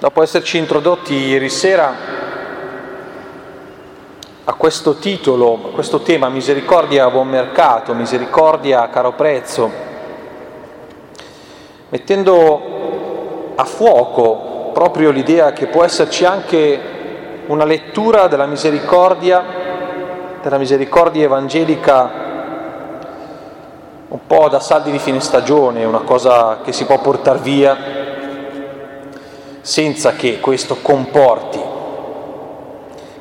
Dopo esserci introdotti ieri sera a questo titolo, a questo tema, misericordia a buon mercato, misericordia a caro prezzo, mettendo a fuoco proprio l'idea che può esserci anche una lettura della misericordia, della misericordia evangelica un po' da saldi di fine stagione, una cosa che si può portare via senza che questo comporti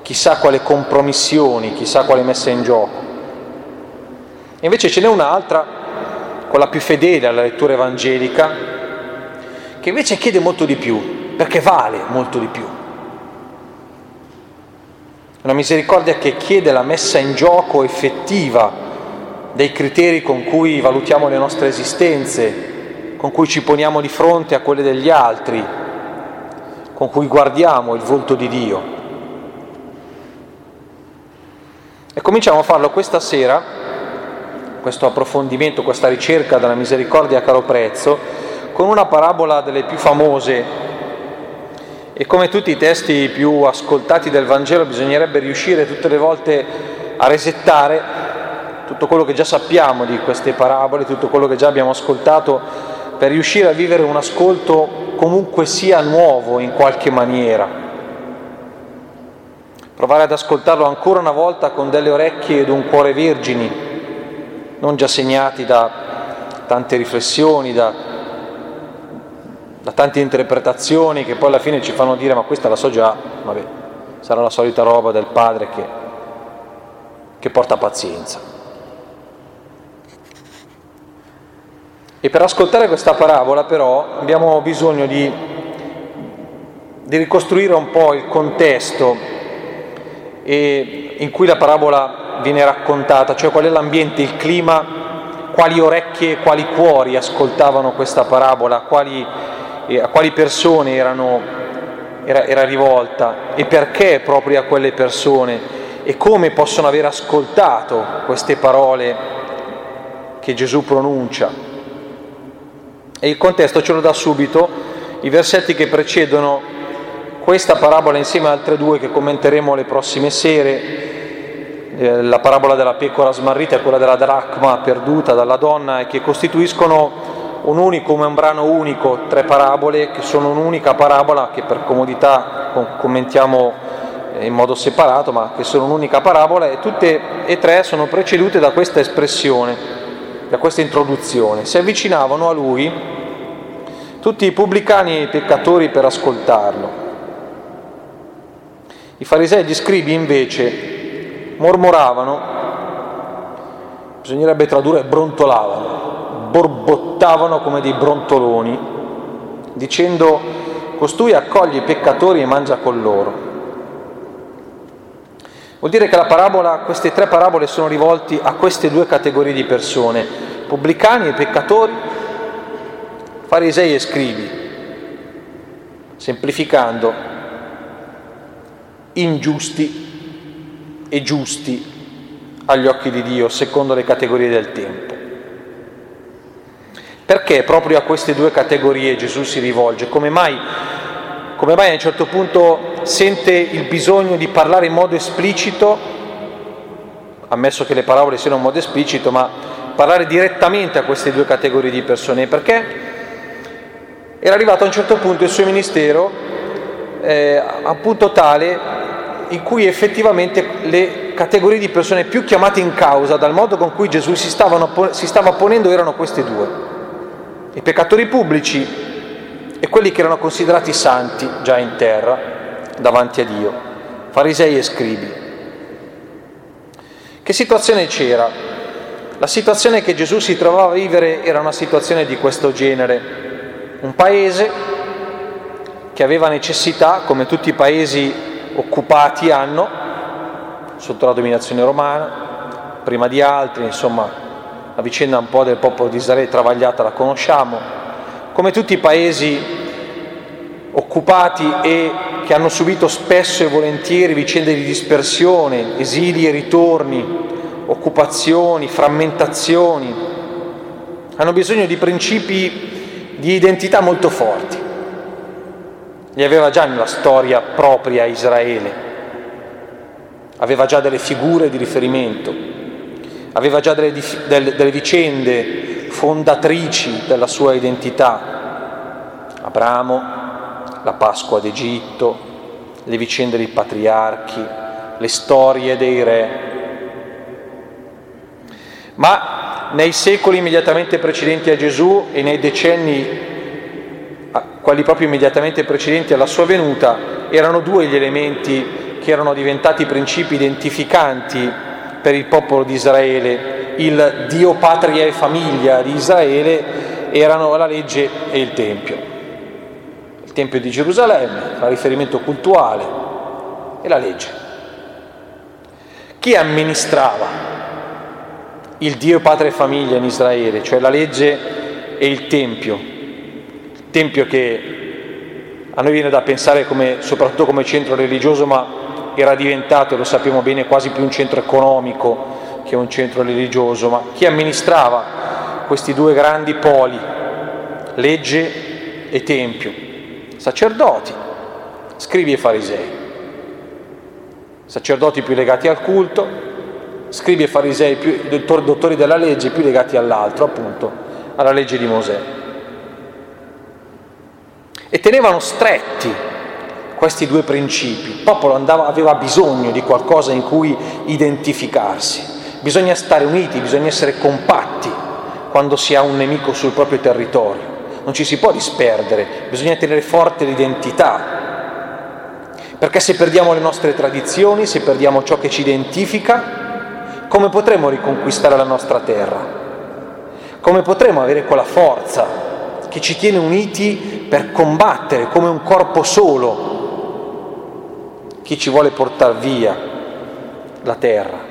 chissà quale compromissioni, chissà quale messa in gioco. E invece ce n'è un'altra, quella più fedele alla lettura evangelica, che invece chiede molto di più, perché vale molto di più. Una misericordia che chiede la messa in gioco effettiva dei criteri con cui valutiamo le nostre esistenze, con cui ci poniamo di fronte a quelle degli altri, con cui guardiamo il volto di Dio. E cominciamo a farlo questa sera, questo approfondimento, questa ricerca della misericordia a caro prezzo, con una parabola delle più famose e come tutti i testi più ascoltati del Vangelo bisognerebbe riuscire tutte le volte a resettare tutto quello che già sappiamo di queste parabole, tutto quello che già abbiamo ascoltato per riuscire a vivere un ascolto comunque sia nuovo in qualche maniera. Provare ad ascoltarlo ancora una volta con delle orecchie ed un cuore vergini, non già segnati da tante riflessioni, da, da tante interpretazioni che poi alla fine ci fanno dire ma questa la so già, vabbè, sarà la solita roba del padre che, che porta pazienza. E per ascoltare questa parabola però abbiamo bisogno di, di ricostruire un po' il contesto in cui la parabola viene raccontata, cioè qual è l'ambiente, il clima, quali orecchie e quali cuori ascoltavano questa parabola, quali, a quali persone erano, era, era rivolta e perché proprio a quelle persone e come possono aver ascoltato queste parole che Gesù pronuncia. E il contesto ce lo dà subito i versetti che precedono questa parabola insieme ad altre due che commenteremo le prossime sere, eh, la parabola della pecora smarrita e quella della dracma perduta dalla donna e che costituiscono un unico, un brano unico, tre parabole che sono un'unica parabola che per comodità commentiamo in modo separato, ma che sono un'unica parabola e tutte e tre sono precedute da questa espressione da questa introduzione. Si avvicinavano a lui tutti i pubblicani e i peccatori per ascoltarlo. I farisei e gli scribi invece mormoravano, bisognerebbe tradurre brontolavano, borbottavano come dei brontoloni, dicendo costui accoglie i peccatori e mangia con loro. Vuol dire che la parabola, queste tre parabole sono rivolte a queste due categorie di persone, pubblicani e peccatori, farisei e scribi, semplificando, ingiusti e giusti agli occhi di Dio, secondo le categorie del tempo. Perché proprio a queste due categorie Gesù si rivolge? Come mai come mai a un certo punto sente il bisogno di parlare in modo esplicito, ammesso che le parole siano in modo esplicito, ma parlare direttamente a queste due categorie di persone, perché era arrivato a un certo punto il suo ministero eh, a un punto tale in cui effettivamente le categorie di persone più chiamate in causa dal modo con cui Gesù si, stavano, si stava ponendo erano queste due. I peccatori pubblici e quelli che erano considerati santi già in terra davanti a Dio, farisei e scribi. Che situazione c'era? La situazione che Gesù si trovava a vivere era una situazione di questo genere. Un paese che aveva necessità, come tutti i paesi occupati hanno, sotto la dominazione romana, prima di altri, insomma, la vicenda un po' del popolo di Israele travagliata la conosciamo, come tutti i paesi occupati e che hanno subito spesso e volentieri vicende di dispersione, esili e ritorni, occupazioni, frammentazioni, hanno bisogno di principi di identità molto forti. li aveva già nella storia propria Israele, aveva già delle figure di riferimento, aveva già delle, delle, delle vicende fondatrici della sua identità. Abramo, la Pasqua d'Egitto, le vicende dei patriarchi, le storie dei re. Ma nei secoli immediatamente precedenti a Gesù e nei decenni quelli proprio immediatamente precedenti alla sua venuta, erano due gli elementi che erano diventati principi identificanti per il popolo di Israele, il Dio, patria e famiglia di Israele erano la legge e il Tempio. Il Tempio di Gerusalemme, il riferimento cultuale e la legge. Chi amministrava il Dio, patria e famiglia in Israele, cioè la legge e il Tempio? Il Tempio che a noi viene da pensare come, soprattutto come centro religioso, ma era diventato, lo sappiamo bene, quasi più un centro economico che un centro religioso, ma chi amministrava questi due grandi poli, legge e tempio? Sacerdoti, scrivi e farisei. Sacerdoti più legati al culto, scrivi e farisei, più, dottori della legge più legati all'altro, appunto, alla legge di Mosè. E tenevano stretti questi due principi. Il popolo andava, aveva bisogno di qualcosa in cui identificarsi. Bisogna stare uniti, bisogna essere compatti quando si ha un nemico sul proprio territorio. Non ci si può disperdere, bisogna tenere forte l'identità. Perché se perdiamo le nostre tradizioni, se perdiamo ciò che ci identifica, come potremo riconquistare la nostra terra? Come potremo avere quella forza che ci tiene uniti per combattere come un corpo solo chi ci vuole portare via la terra.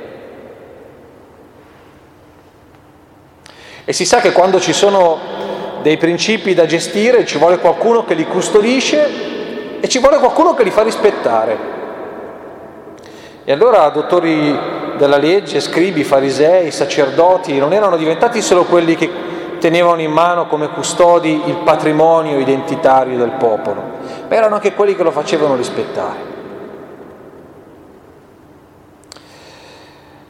E si sa che quando ci sono dei principi da gestire ci vuole qualcuno che li custodisce e ci vuole qualcuno che li fa rispettare. E allora dottori della legge, scribi, farisei, sacerdoti non erano diventati solo quelli che tenevano in mano come custodi il patrimonio identitario del popolo, ma erano anche quelli che lo facevano rispettare.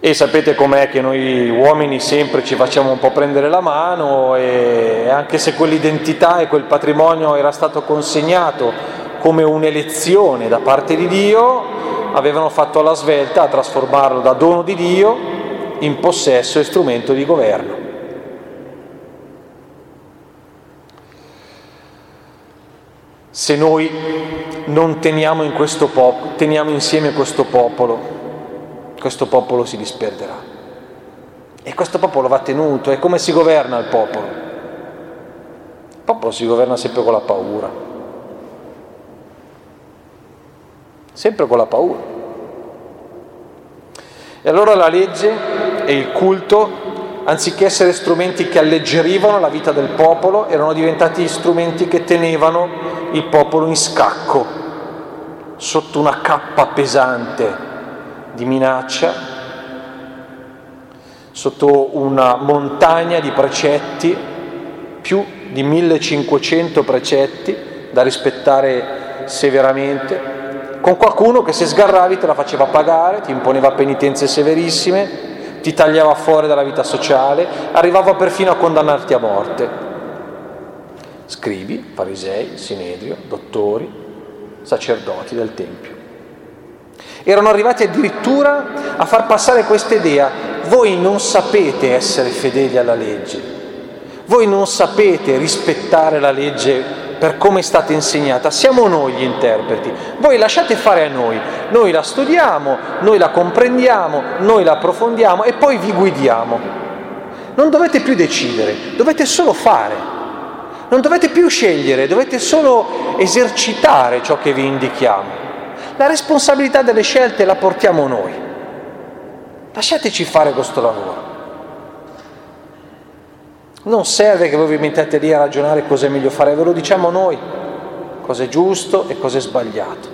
E sapete com'è che noi uomini sempre ci facciamo un po' prendere la mano e anche se quell'identità e quel patrimonio era stato consegnato come un'elezione da parte di Dio, avevano fatto la svelta a trasformarlo da dono di Dio in possesso e strumento di governo. Se noi non teniamo, in questo popolo, teniamo insieme questo popolo, questo popolo si disperderà. E questo popolo va tenuto, e come si governa il popolo? Il popolo si governa sempre con la paura, sempre con la paura. E allora la legge e il culto, anziché essere strumenti che alleggerivano la vita del popolo, erano diventati strumenti che tenevano il popolo in scacco, sotto una cappa pesante di minaccia, sotto una montagna di precetti, più di 1500 precetti da rispettare severamente, con qualcuno che se sgarravi te la faceva pagare, ti imponeva penitenze severissime, ti tagliava fuori dalla vita sociale, arrivava perfino a condannarti a morte. Scrivi, farisei, sinedrio, dottori, sacerdoti del Tempio. Erano arrivati addirittura a far passare questa idea, voi non sapete essere fedeli alla legge, voi non sapete rispettare la legge per come è stata insegnata, siamo noi gli interpreti, voi lasciate fare a noi, noi la studiamo, noi la comprendiamo, noi la approfondiamo e poi vi guidiamo. Non dovete più decidere, dovete solo fare, non dovete più scegliere, dovete solo esercitare ciò che vi indichiamo. La responsabilità delle scelte la portiamo noi. Lasciateci fare questo lavoro. Non serve che voi vi mettiate lì a ragionare cosa è meglio fare, ve lo diciamo noi, cosa è giusto e cosa è sbagliato.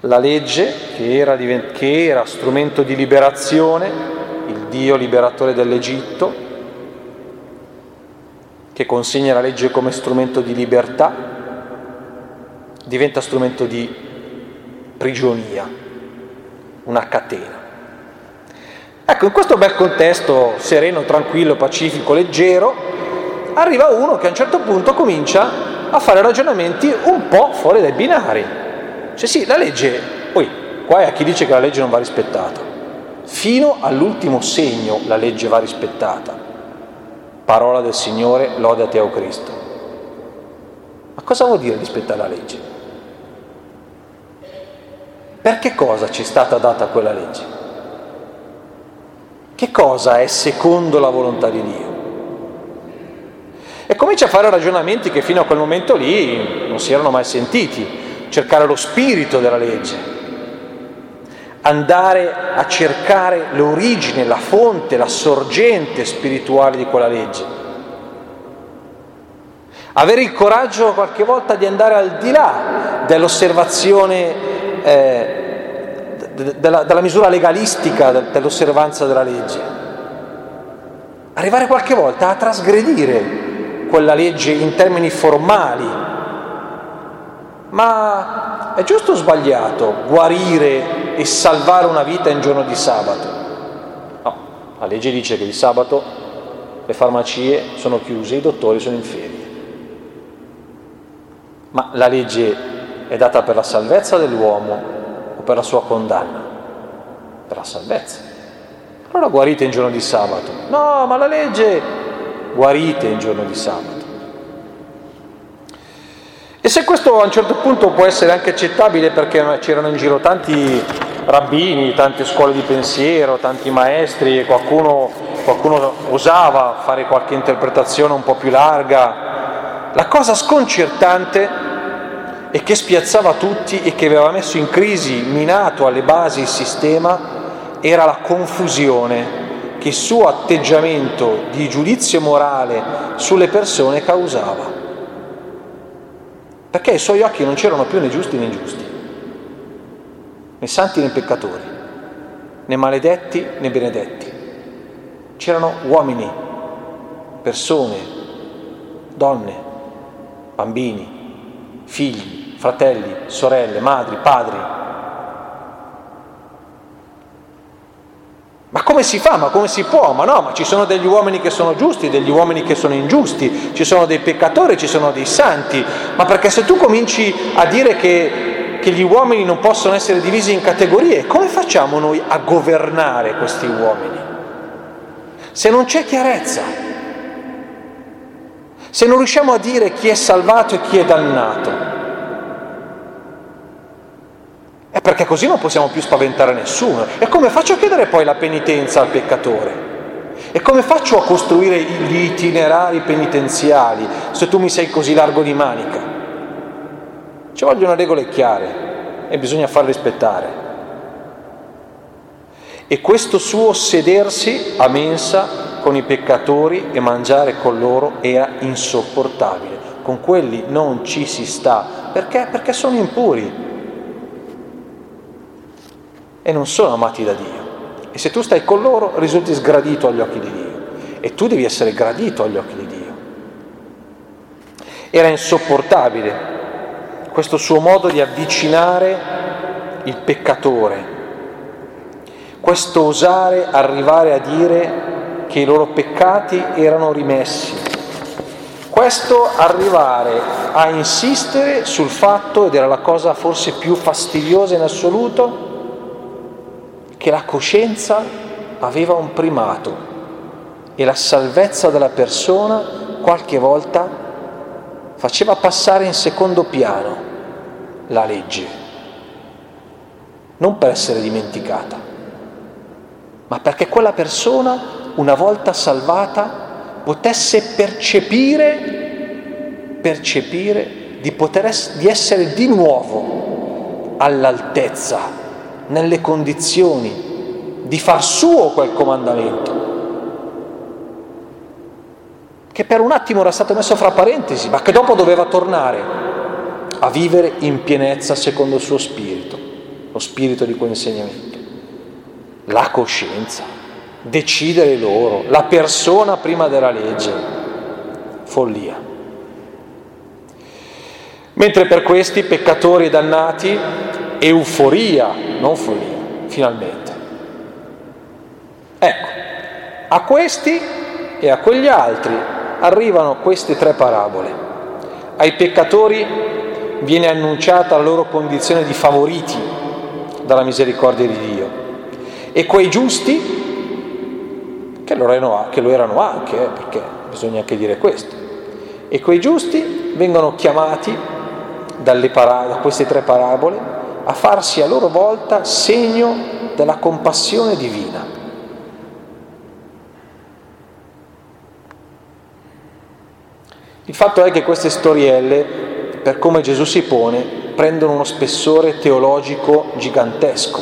La legge, che era, che era strumento di liberazione, il Dio liberatore dell'Egitto, che consegna la legge come strumento di libertà, diventa strumento di prigionia, una catena. Ecco, in questo bel contesto sereno, tranquillo, pacifico, leggero, arriva uno che a un certo punto comincia a fare ragionamenti un po' fuori dai binari. Cioè sì, la legge, poi qua è a chi dice che la legge non va rispettata. Fino all'ultimo segno la legge va rispettata. Parola del Signore, lode a te, o Cristo. Ma cosa vuol dire rispettare la legge? Per che cosa ci è stata data quella legge? Che cosa è secondo la volontà di Dio? E comincia a fare ragionamenti che fino a quel momento lì non si erano mai sentiti, cercare lo spirito della legge, andare a cercare l'origine, la fonte, la sorgente spirituale di quella legge. Avere il coraggio qualche volta di andare al di là dell'osservazione, eh, della, della misura legalistica dell'osservanza della legge. Arrivare qualche volta a trasgredire quella legge in termini formali, ma è giusto o sbagliato guarire e salvare una vita in giorno di sabato? No, la legge dice che il sabato le farmacie sono chiuse, i dottori sono in ferie. Ma la legge è data per la salvezza dell'uomo o per la sua condanna? Per la salvezza. Allora guarite in giorno di sabato. No, ma la legge guarite il giorno di sabato. E se questo a un certo punto può essere anche accettabile perché c'erano in giro tanti rabbini, tante scuole di pensiero, tanti maestri e qualcuno, qualcuno osava fare qualche interpretazione un po' più larga, la cosa sconcertante e che spiazzava tutti e che aveva messo in crisi, minato alle basi il sistema, era la confusione che il suo atteggiamento di giudizio morale sulle persone causava. Perché ai suoi occhi non c'erano più né giusti né ingiusti, né santi né peccatori, né maledetti né benedetti. C'erano uomini, persone, donne, bambini, figli, fratelli, sorelle, madri, padri, Ma come si fa? Ma come si può? Ma no, ma ci sono degli uomini che sono giusti, degli uomini che sono ingiusti, ci sono dei peccatori, ci sono dei santi. Ma perché se tu cominci a dire che, che gli uomini non possono essere divisi in categorie, come facciamo noi a governare questi uomini? Se non c'è chiarezza, se non riusciamo a dire chi è salvato e chi è dannato, è perché così non possiamo più spaventare nessuno. E come faccio a chiedere poi la penitenza al peccatore? E come faccio a costruire gli itinerari penitenziali se tu mi sei così largo di manica? Ci vogliono regole chiare e bisogna farle rispettare. E questo suo sedersi a mensa con i peccatori e mangiare con loro era insopportabile. Con quelli non ci si sta. Perché? Perché sono impuri e non sono amati da Dio. E se tu stai con loro risulti sgradito agli occhi di Dio. E tu devi essere gradito agli occhi di Dio. Era insopportabile questo suo modo di avvicinare il peccatore, questo osare arrivare a dire che i loro peccati erano rimessi, questo arrivare a insistere sul fatto, ed era la cosa forse più fastidiosa in assoluto, che la coscienza aveva un primato e la salvezza della persona qualche volta faceva passare in secondo piano la legge, non per essere dimenticata, ma perché quella persona, una volta salvata, potesse percepire, percepire di, poter ess- di essere di nuovo all'altezza nelle condizioni di far suo quel comandamento, che per un attimo era stato messo fra parentesi, ma che dopo doveva tornare a vivere in pienezza secondo il suo spirito, lo spirito di quell'insegnamento. La coscienza, decidere loro, la persona prima della legge. follia. Mentre per questi peccatori dannati, euforia, non follia, finalmente. Ecco, a questi e a quegli altri arrivano queste tre parabole. Ai peccatori viene annunciata la loro condizione di favoriti dalla misericordia di Dio e quei giusti, che lo erano, che lo erano anche, eh, perché bisogna anche dire questo, e quei giusti vengono chiamati para- da queste tre parabole a farsi a loro volta segno della compassione divina. Il fatto è che queste storielle, per come Gesù si pone, prendono uno spessore teologico gigantesco,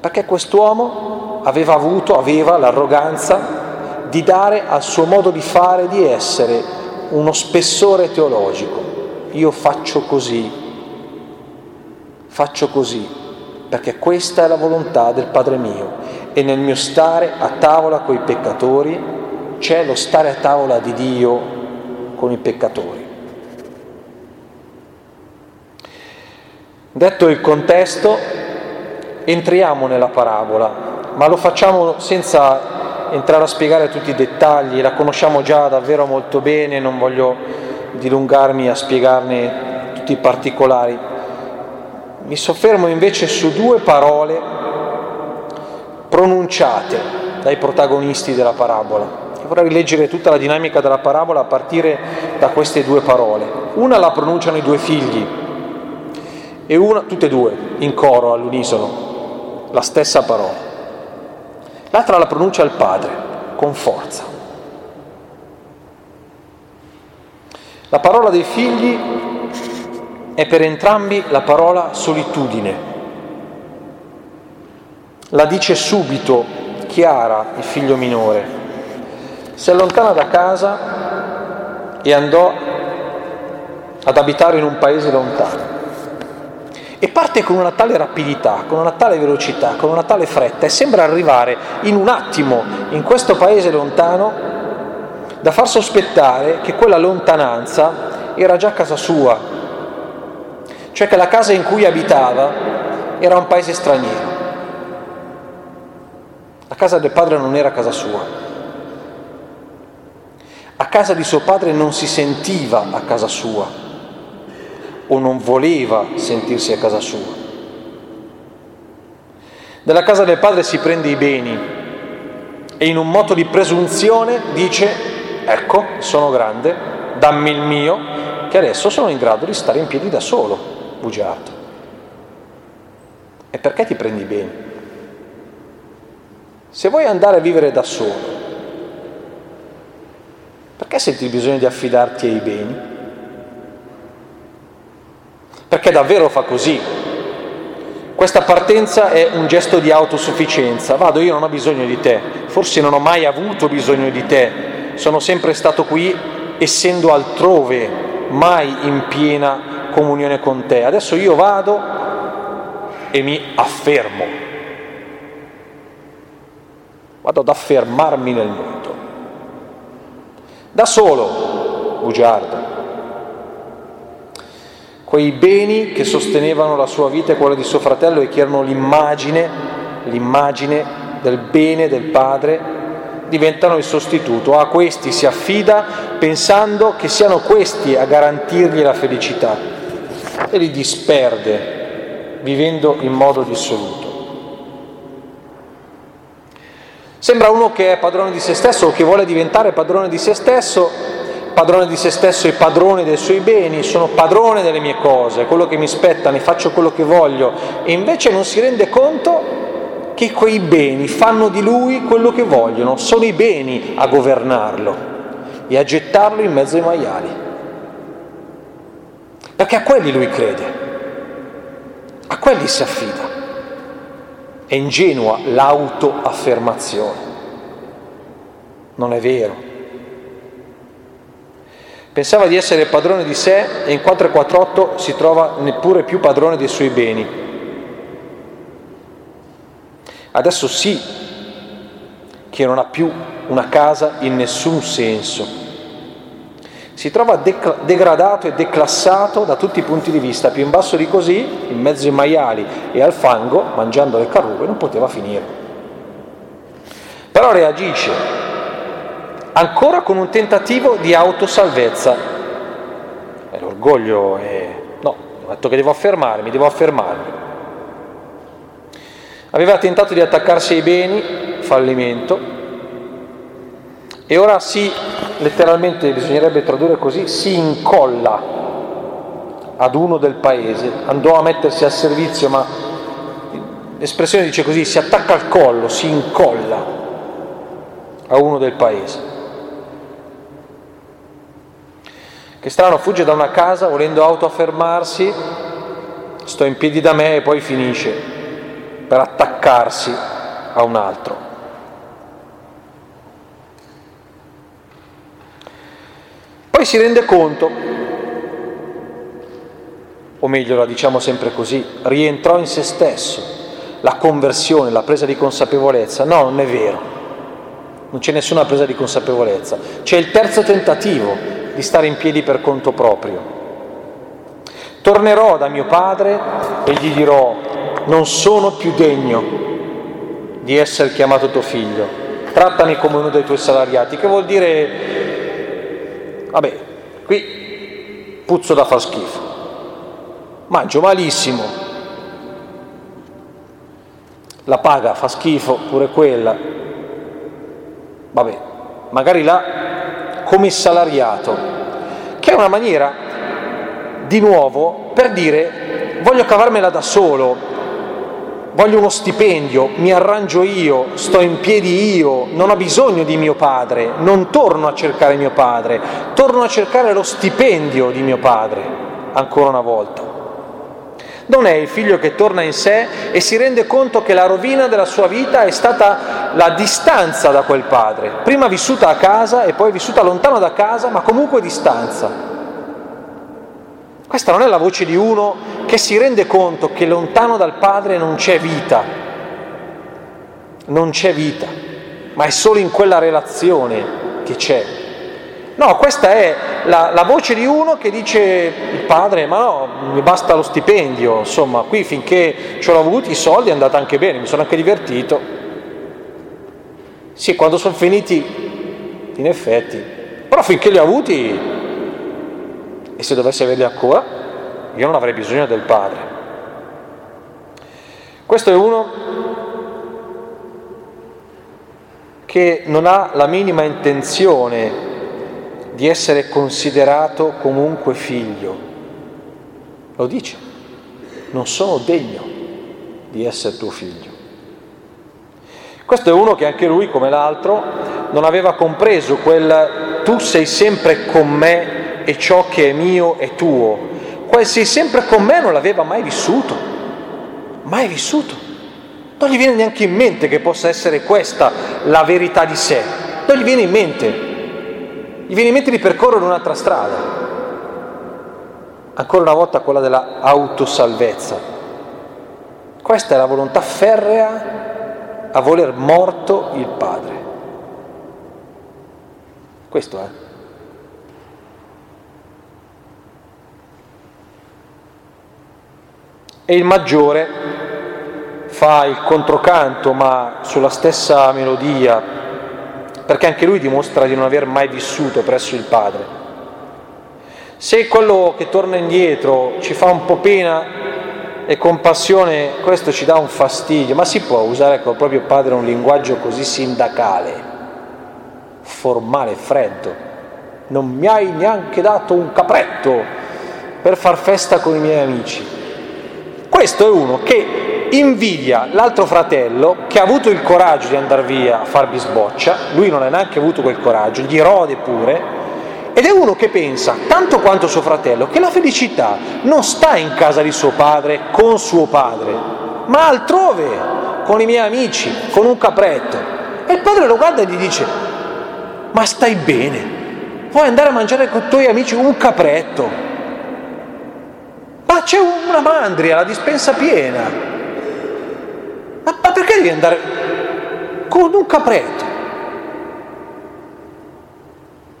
perché quest'uomo aveva avuto, aveva l'arroganza di dare al suo modo di fare, di essere, uno spessore teologico. Io faccio così, faccio così, perché questa è la volontà del Padre mio e nel mio stare a tavola con i peccatori c'è lo stare a tavola di Dio con i peccatori. Detto il contesto, entriamo nella parabola, ma lo facciamo senza entrare a spiegare tutti i dettagli, la conosciamo già davvero molto bene, non voglio dilungarmi a spiegarne tutti i particolari. Mi soffermo invece su due parole pronunciate dai protagonisti della parabola vorrei leggere tutta la dinamica della parabola a partire da queste due parole. Una la pronunciano i due figli e una, tutte e due, in coro, all'unisono, la stessa parola. L'altra la pronuncia il padre, con forza. La parola dei figli è per entrambi la parola solitudine. La dice subito Chiara, il figlio minore, si allontana da casa e andò ad abitare in un paese lontano. E parte con una tale rapidità, con una tale velocità, con una tale fretta e sembra arrivare in un attimo in questo paese lontano da far sospettare che quella lontananza era già casa sua, cioè che la casa in cui abitava era un paese straniero. La casa del padre non era casa sua, a casa di suo padre non si sentiva a casa sua o non voleva sentirsi a casa sua. Dalla casa del padre si prende i beni e in un moto di presunzione dice, ecco, sono grande, dammi il mio, che adesso sono in grado di stare in piedi da solo, bugiardo. E perché ti prendi i beni? Se vuoi andare a vivere da solo, perché senti il bisogno di affidarti ai beni? Perché davvero fa così. Questa partenza è un gesto di autosufficienza. Vado, io non ho bisogno di te, forse non ho mai avuto bisogno di te, sono sempre stato qui essendo altrove, mai in piena comunione con te. Adesso io vado e mi affermo. Vado ad affermarmi nel mondo da solo, bugiardo. Quei beni che sostenevano la sua vita e quella di suo fratello e che erano l'immagine, l'immagine del bene del padre, diventano il sostituto. A questi si affida pensando che siano questi a garantirgli la felicità e li disperde vivendo in modo dissoluto. Sembra uno che è padrone di se stesso o che vuole diventare padrone di se stesso, padrone di se stesso e padrone dei suoi beni, sono padrone delle mie cose, quello che mi spetta, ne faccio quello che voglio e invece non si rende conto che quei beni fanno di lui quello che vogliono, sono i beni a governarlo e a gettarlo in mezzo ai maiali. Perché a quelli lui crede, a quelli si affida. È ingenua l'autoaffermazione. Non è vero. Pensava di essere padrone di sé e in 448 si trova neppure più padrone dei suoi beni. Adesso sì che non ha più una casa in nessun senso, si trova dec- degradato e declassato da tutti i punti di vista, più in basso di così, in mezzo ai maiali e al fango, mangiando le carrube, non poteva finire. Però reagisce, ancora con un tentativo di autosalvezza. E l'orgoglio è... no, ho detto che devo affermarmi, devo affermarmi. Aveva tentato di attaccarsi ai beni, fallimento, e ora si, letteralmente bisognerebbe tradurre così, si incolla ad uno del paese, andò a mettersi al servizio, ma l'espressione dice così, si attacca al collo, si incolla a uno del paese. Che strano, fugge da una casa volendo autoaffermarsi, sto in piedi da me e poi finisce per attaccarsi a un altro. Poi si rende conto, o meglio la diciamo sempre così, rientrò in se stesso, la conversione, la presa di consapevolezza. No, non è vero, non c'è nessuna presa di consapevolezza, c'è il terzo tentativo di stare in piedi per conto proprio. Tornerò da mio padre e gli dirò, non sono più degno di essere chiamato tuo figlio, trattami come uno dei tuoi salariati, che vuol dire Vabbè, qui puzzo da far schifo, mangio malissimo, la paga fa schifo pure quella, vabbè, magari là come salariato, che è una maniera di nuovo per dire voglio cavarmela da solo, voglio uno stipendio, mi arrangio io, sto in piedi io, non ho bisogno di mio padre, non torno a cercare mio padre, torno a cercare lo stipendio di mio padre, ancora una volta. Non è il figlio che torna in sé e si rende conto che la rovina della sua vita è stata la distanza da quel padre, prima vissuta a casa e poi vissuta lontano da casa, ma comunque distanza. Questa non è la voce di uno che si rende conto che lontano dal Padre non c'è vita, non c'è vita, ma è solo in quella relazione che c'è. No, questa è la, la, voce di uno che dice il padre, ma no, mi basta lo stipendio, insomma, qui finché ce l'ho avuti i soldi è andata anche bene, mi sono anche divertito. Sì, quando sono finiti, in effetti, però finché li ho avuti e se dovessi averli ancora, io non avrei bisogno del Padre. Questo è uno che non ha la minima intenzione di essere considerato comunque figlio. Lo dice, non sono degno di essere tuo figlio. Questo è uno che anche lui, come l'altro, non aveva compreso quel tu sei sempre con me e ciò che è mio è tuo. Quel sei sempre con me non l'aveva mai vissuto, mai vissuto. Non gli viene neanche in mente che possa essere questa la verità di sé, non gli viene in mente, gli viene in mente di percorrere un'altra strada. Ancora una volta quella della autosalvezza. Questa è la volontà ferrea a voler morto il Padre. Questo è. E il maggiore fa il controcanto ma sulla stessa melodia, perché anche lui dimostra di non aver mai vissuto presso il Padre. Se quello che torna indietro ci fa un po' pena e compassione, questo ci dà un fastidio, ma si può usare col proprio padre un linguaggio così sindacale, formale, freddo. Non mi hai neanche dato un capretto per far festa con i miei amici. Questo è uno che invidia l'altro fratello che ha avuto il coraggio di andare via a far bisboccia, lui non ha neanche avuto quel coraggio, gli rode pure, ed è uno che pensa, tanto quanto suo fratello, che la felicità non sta in casa di suo padre, con suo padre, ma altrove, con i miei amici, con un capretto. E il padre lo guarda e gli dice, ma stai bene, vuoi andare a mangiare con i tuoi amici un capretto? Ma c'è una mandria, la dispensa piena. Ma, ma perché devi andare con un capretto?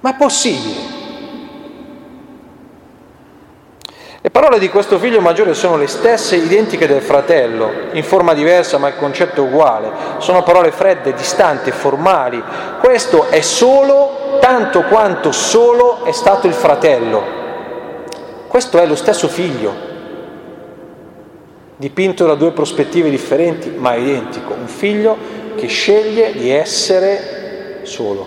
Ma è possibile? Le parole di questo figlio maggiore sono le stesse, identiche del fratello, in forma diversa ma il concetto è uguale. Sono parole fredde, distanti, formali. Questo è solo tanto quanto solo è stato il fratello. Questo è lo stesso figlio, dipinto da due prospettive differenti ma identico. Un figlio che sceglie di essere solo.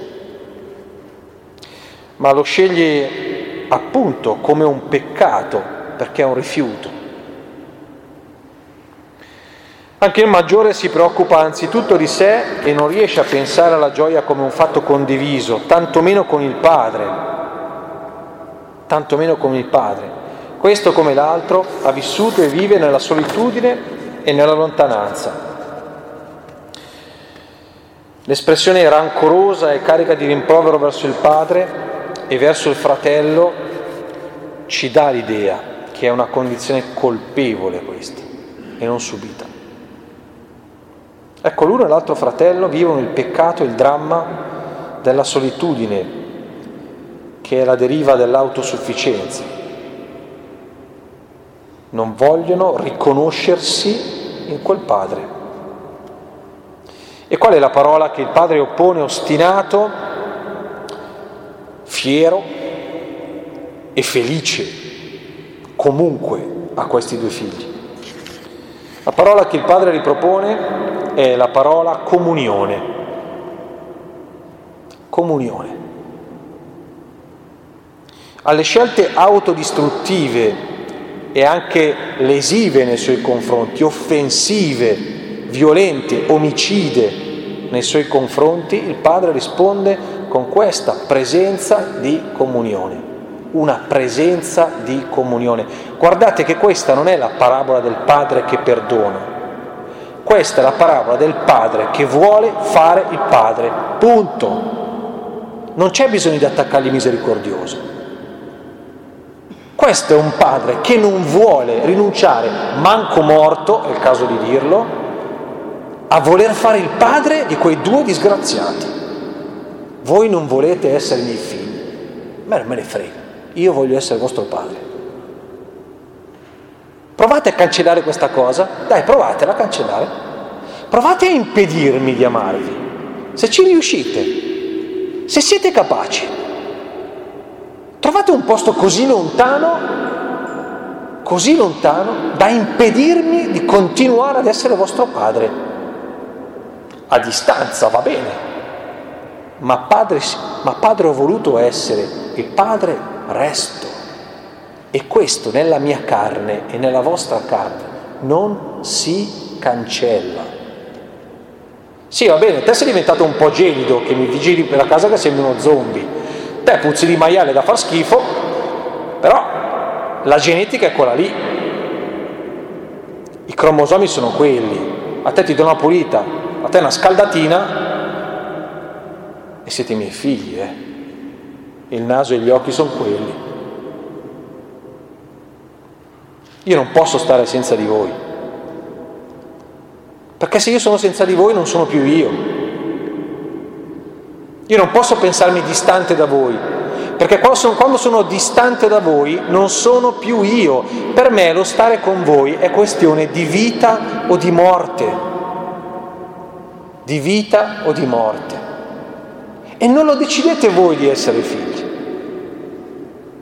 Ma lo sceglie appunto come un peccato perché è un rifiuto. Anche il maggiore si preoccupa anzitutto di sé e non riesce a pensare alla gioia come un fatto condiviso, tantomeno con il padre, tantomeno con il padre. Questo come l'altro ha vissuto e vive nella solitudine e nella lontananza. L'espressione rancorosa e carica di rimprovero verso il padre e verso il fratello ci dà l'idea che è una condizione colpevole questa e non subita. Ecco, l'uno e l'altro fratello vivono il peccato, il dramma della solitudine, che è la deriva dell'autosufficienza. Non vogliono riconoscersi in quel padre. E qual è la parola che il padre oppone ostinato, fiero e felice comunque a questi due figli. La parola che il padre ripropone è la parola comunione. Comunione. Alle scelte autodistruttive e anche lesive nei suoi confronti, offensive, violente, omicide nei suoi confronti, il padre risponde con questa presenza di comunione una presenza di comunione. Guardate che questa non è la parabola del padre che perdona, questa è la parabola del padre che vuole fare il padre, punto. Non c'è bisogno di attaccargli misericordioso. Questo è un padre che non vuole rinunciare, manco morto, è il caso di dirlo, a voler fare il padre di quei due disgraziati. Voi non volete essere miei figli, ma non me ne frega io voglio essere vostro padre. Provate a cancellare questa cosa, dai, provatela a cancellare. Provate a impedirmi di amarvi, se ci riuscite, se siete capaci. Trovate un posto così lontano, così lontano, da impedirmi di continuare ad essere vostro padre. A distanza va bene, ma padre, ma padre ho voluto essere e padre resto. E questo nella mia carne e nella vostra carne non si cancella. Sì, va bene, te sei diventato un po' gelido che mi vigili per la casa che sembri uno zombie. Te puzzi di maiale da far schifo, però la genetica è quella lì. I cromosomi sono quelli. A te ti do una pulita, a te una scaldatina e siete i miei figli, eh il naso e gli occhi sono quelli. Io non posso stare senza di voi, perché se io sono senza di voi non sono più io. Io non posso pensarmi distante da voi, perché quando sono, distante da voi non sono più io. Per me lo stare con voi è questione di vita o di morte. Di vita o di morte. E non lo decidete voi di essere figli.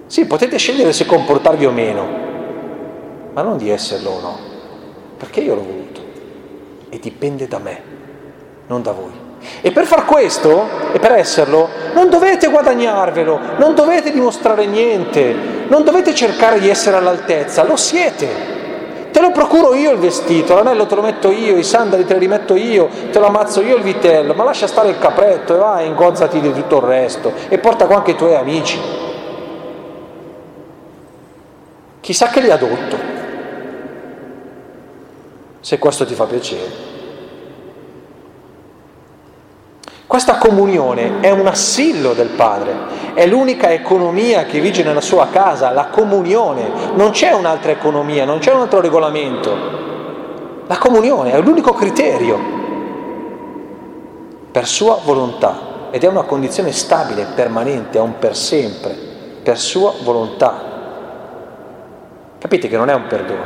Sì, potete scegliere se comportarvi o meno, ma non di esserlo o no, perché io l'ho voluto e dipende da me, non da voi. E per far questo e per esserlo non dovete guadagnarvelo, non dovete dimostrare niente, non dovete cercare di essere all'altezza, lo siete. Te lo procuro io il vestito, l'anello te lo metto io, i sandali te li rimetto io, te lo ammazzo io il vitello, ma lascia stare il capretto e vai, ingozzati di tutto il resto e porta qua anche i tuoi amici. Chissà che li adotto, se questo ti fa piacere. Questa comunione è un assillo del Padre, è l'unica economia che vige nella sua casa, la comunione, non c'è un'altra economia, non c'è un altro regolamento. La comunione è l'unico criterio per sua volontà ed è una condizione stabile, permanente, è un per sempre, per sua volontà. Capite che non è un perdono.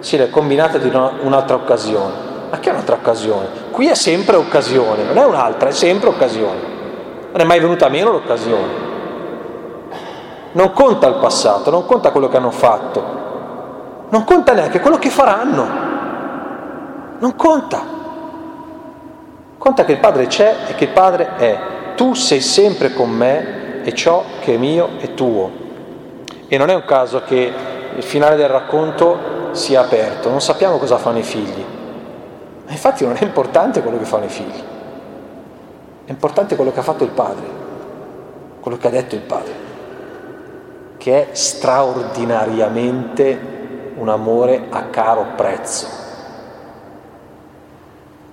Sì, le combinate di un'altra occasione. Ma che è un'altra occasione? Qui è sempre occasione, non è un'altra, è sempre occasione. Non è mai venuta meno l'occasione. Non conta il passato, non conta quello che hanno fatto, non conta neanche quello che faranno. Non conta. Conta che il Padre c'è e che il Padre è. Tu sei sempre con me e ciò che è mio è tuo. E non è un caso che il finale del racconto sia aperto, non sappiamo cosa fanno i figli. Ma infatti non è importante quello che fanno i figli, è importante quello che ha fatto il Padre, quello che ha detto il Padre, che è straordinariamente un amore a caro prezzo.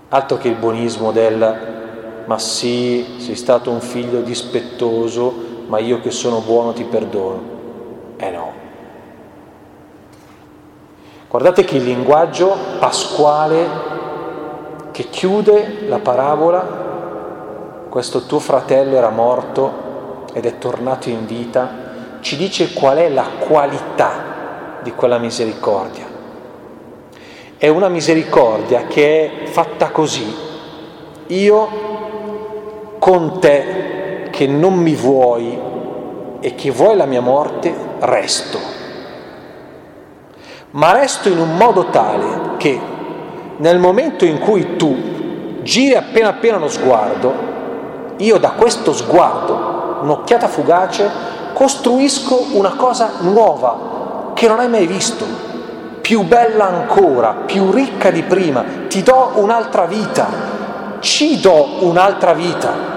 Altro che il buonismo del ma sì, sei stato un figlio dispettoso, ma io che sono buono ti perdono. Eh no. Guardate che il linguaggio pasquale che chiude la parabola, questo tuo fratello era morto ed è tornato in vita, ci dice qual è la qualità di quella misericordia. È una misericordia che è fatta così. Io con te che non mi vuoi e che vuoi la mia morte, resto. Ma resto in un modo tale che nel momento in cui tu giri appena appena lo sguardo, io da questo sguardo, un'occhiata fugace, costruisco una cosa nuova, che non hai mai visto, più bella ancora, più ricca di prima, ti do un'altra vita, ci do un'altra vita.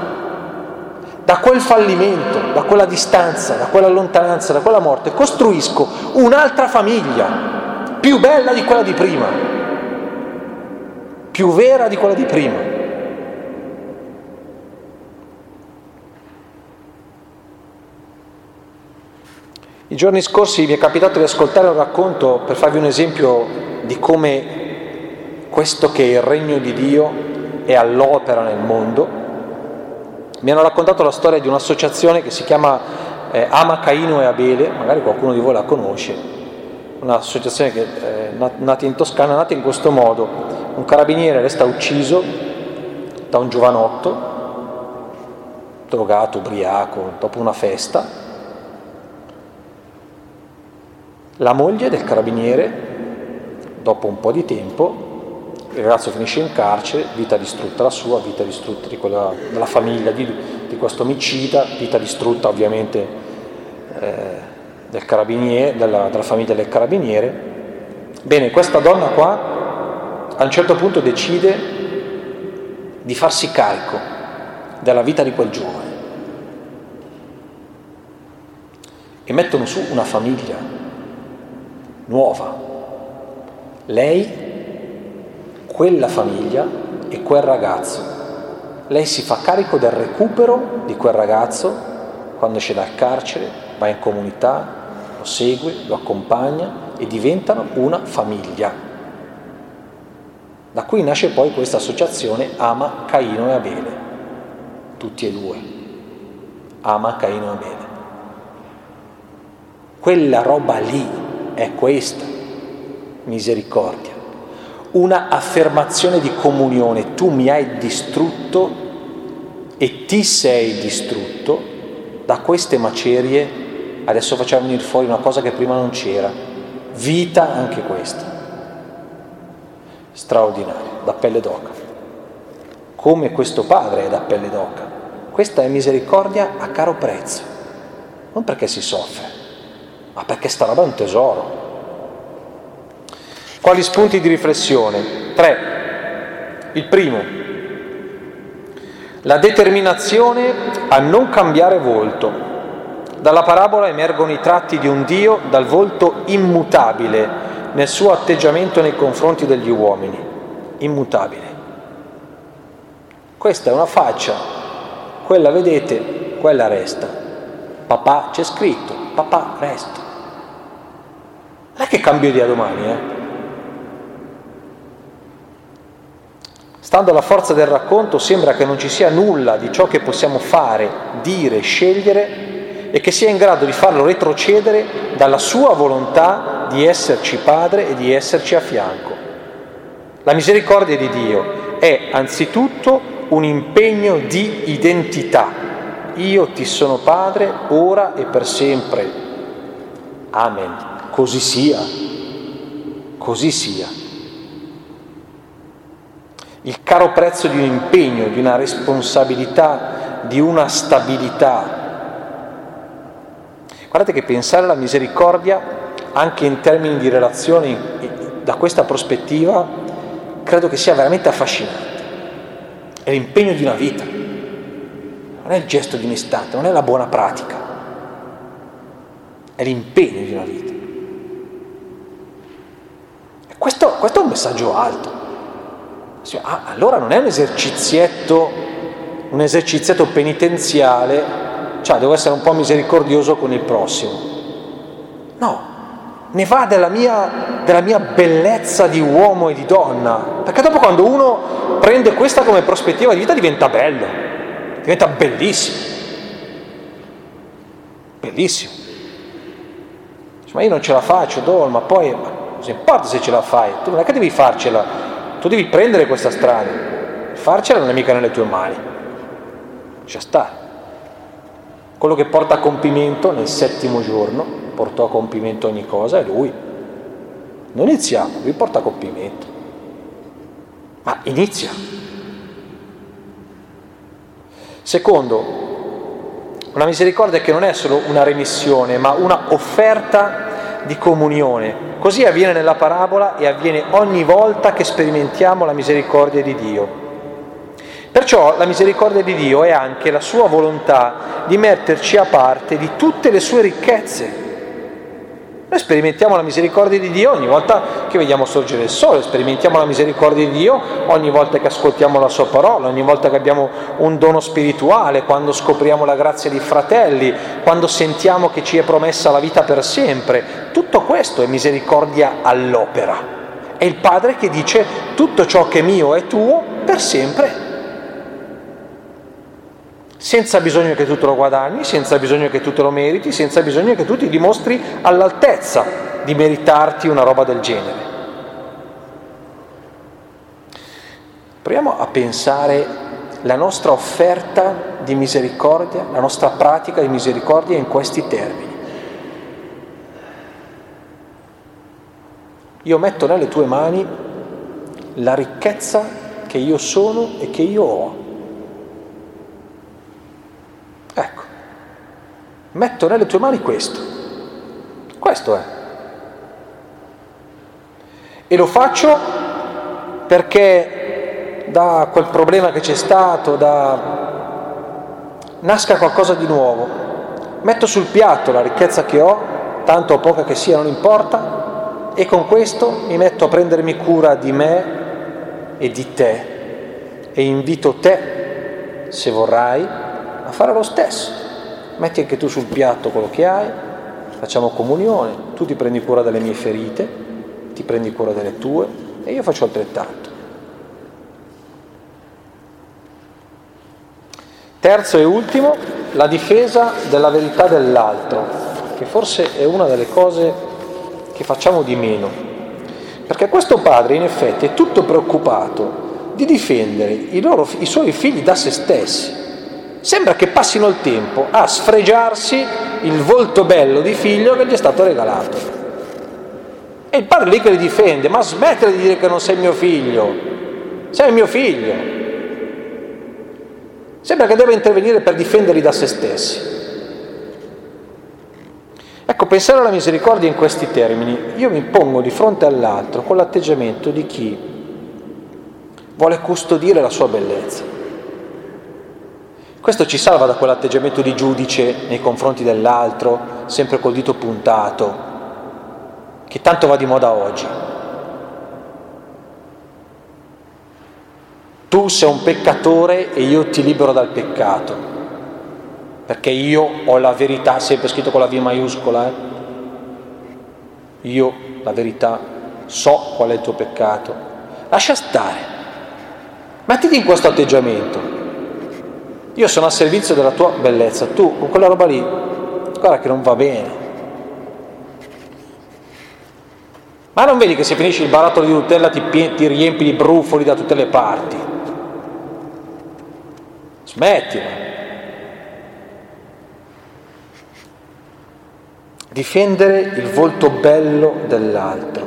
Da quel fallimento, da quella distanza, da quella lontananza, da quella morte, costruisco un'altra famiglia, più bella di quella di prima, più vera di quella di prima. I giorni scorsi mi è capitato di ascoltare un racconto per farvi un esempio di come questo che è il regno di Dio è all'opera nel mondo. Mi hanno raccontato la storia di un'associazione che si chiama eh, Ama Caino e Abele, magari qualcuno di voi la conosce, un'associazione che è eh, nata in Toscana, nata in questo modo. Un carabiniere resta ucciso da un giovanotto, drogato, ubriaco, dopo una festa, La moglie del carabiniere, dopo un po' di tempo, il ragazzo finisce in carcere, vita distrutta la sua, vita distrutta di quella, della famiglia di, di questo omicida, vita distrutta ovviamente eh, del carabiniere, della, della famiglia del carabiniere. Bene, questa donna qua a un certo punto decide di farsi carico della vita di quel giovane e mettono su una famiglia nuova. Lei, quella famiglia e quel ragazzo. Lei si fa carico del recupero di quel ragazzo quando esce dal carcere, va in comunità, lo segue, lo accompagna e diventano una famiglia. Da qui nasce poi questa associazione Ama Caino e Abele, tutti e due. Ama Caino e Abele. Quella roba lì è questa misericordia, una affermazione di comunione, tu mi hai distrutto e ti sei distrutto da queste macerie, adesso facciamo venire fuori una cosa che prima non c'era, vita anche questa, straordinaria, da pelle d'oca, come questo padre è da pelle d'oca, questa è misericordia a caro prezzo, non perché si soffre, ma perché sta roba è un tesoro. Quali spunti di riflessione? Tre. Il primo, la determinazione a non cambiare volto. Dalla parabola emergono i tratti di un Dio dal volto immutabile nel suo atteggiamento nei confronti degli uomini. Immutabile. Questa è una faccia, quella vedete, quella resta. Papà c'è scritto, papà resta. Non è che cambio idea domani, eh? Stando alla forza del racconto sembra che non ci sia nulla di ciò che possiamo fare, dire, scegliere e che sia in grado di farlo retrocedere dalla sua volontà di esserci padre e di esserci a fianco. La misericordia di Dio è anzitutto un impegno di identità. Io ti sono padre ora e per sempre. Amen. Così sia. Così sia. Il caro prezzo di un impegno, di una responsabilità, di una stabilità. Guardate che pensare alla misericordia, anche in termini di relazioni, da questa prospettiva, credo che sia veramente affascinante. È l'impegno di una vita, non è il gesto di un istante, non è la buona pratica, è l'impegno di una vita. E questo, questo è un messaggio alto. Ah, allora non è un esercizietto, un esercizietto penitenziale, cioè devo essere un po' misericordioso con il prossimo. No, ne va della mia, della mia, bellezza di uomo e di donna. Perché dopo quando uno prende questa come prospettiva di vita diventa bello, diventa bellissimo. Bellissimo. ma io non ce la faccio, Dol, ma poi cosa importa se ce la fai? Tu non è che devi farcela, tu devi prendere questa strada. Farcela non è mica nelle tue mani. Lascia stare. Quello che porta a compimento nel settimo giorno portò a compimento ogni cosa è lui. Non iniziamo, lui porta a compimento. Ma inizia. Secondo, una misericordia che non è solo una remissione, ma una offerta di comunione. Così avviene nella parabola e avviene ogni volta che sperimentiamo la misericordia di Dio. Perciò la misericordia di Dio è anche la sua volontà di metterci a parte di tutte le sue ricchezze noi sperimentiamo la misericordia di Dio ogni volta che vediamo sorgere il sole, sperimentiamo la misericordia di Dio ogni volta che ascoltiamo la sua parola, ogni volta che abbiamo un dono spirituale, quando scopriamo la grazia di fratelli, quando sentiamo che ci è promessa la vita per sempre. Tutto questo è misericordia all'opera. È il Padre che dice tutto ciò che è mio è tuo per sempre senza bisogno che tu te lo guadagni, senza bisogno che tu te lo meriti, senza bisogno che tu ti dimostri all'altezza di meritarti una roba del genere. Proviamo a pensare la nostra offerta di misericordia, la nostra pratica di misericordia in questi termini. Io metto nelle tue mani la ricchezza che io sono e che io ho. Ecco, metto nelle tue mani questo. Questo è. E lo faccio perché da quel problema che c'è stato, da... nasca qualcosa di nuovo. Metto sul piatto la ricchezza che ho, tanto o poca che sia, non importa, e con questo mi metto a prendermi cura di me e di te e invito te, se vorrai, a fare lo stesso. Metti anche tu sul piatto quello che hai, facciamo comunione, tu ti prendi cura delle mie ferite, ti prendi cura delle tue e io faccio altrettanto. Terzo e ultimo, la difesa della verità dell'altro, che forse è una delle cose che facciamo di meno. Perché questo padre in effetti è tutto preoccupato di difendere i, loro, i suoi figli da se stessi sembra che passino il tempo a sfregiarsi il volto bello di figlio che gli è stato regalato. E il padre lì che li difende, ma smettere di dire che non sei mio figlio, sei mio figlio. Sembra che debba intervenire per difenderli da se stessi. Ecco, pensare alla misericordia in questi termini, io mi pongo di fronte all'altro con l'atteggiamento di chi vuole custodire la sua bellezza questo ci salva da quell'atteggiamento di giudice nei confronti dell'altro, sempre col dito puntato, che tanto va di moda oggi. Tu sei un peccatore e io ti libero dal peccato, perché io ho la verità, sempre scritto con la V maiuscola, eh? io la verità so qual è il tuo peccato. Lascia stare, mettiti in questo atteggiamento. Io sono a servizio della tua bellezza, tu con quella roba lì, guarda che non va bene. Ma non vedi che se finisci il barattolo di Nutella ti, ti riempi di brufoli da tutte le parti? Smettila. Difendere il volto bello dell'altro,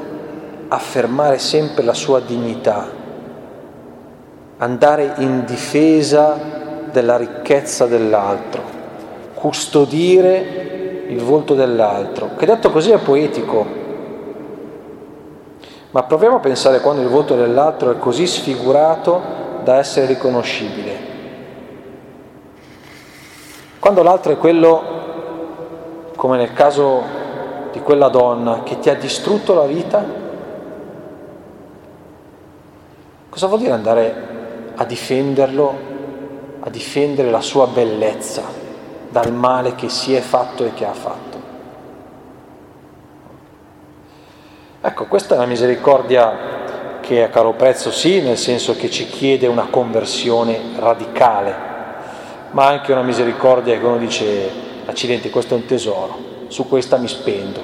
affermare sempre la sua dignità, andare in difesa della ricchezza dell'altro, custodire il volto dell'altro, che detto così è poetico, ma proviamo a pensare quando il volto dell'altro è così sfigurato da essere riconoscibile. Quando l'altro è quello, come nel caso di quella donna, che ti ha distrutto la vita, cosa vuol dire andare a difenderlo, a difendere la sua bellezza dal male che si è fatto e che ha fatto? Ecco, questa è una misericordia che a caro prezzo sì, nel senso che ci chiede una conversione radicale, ma anche una misericordia che uno dice, accidenti, questo è un tesoro, su questa mi spendo,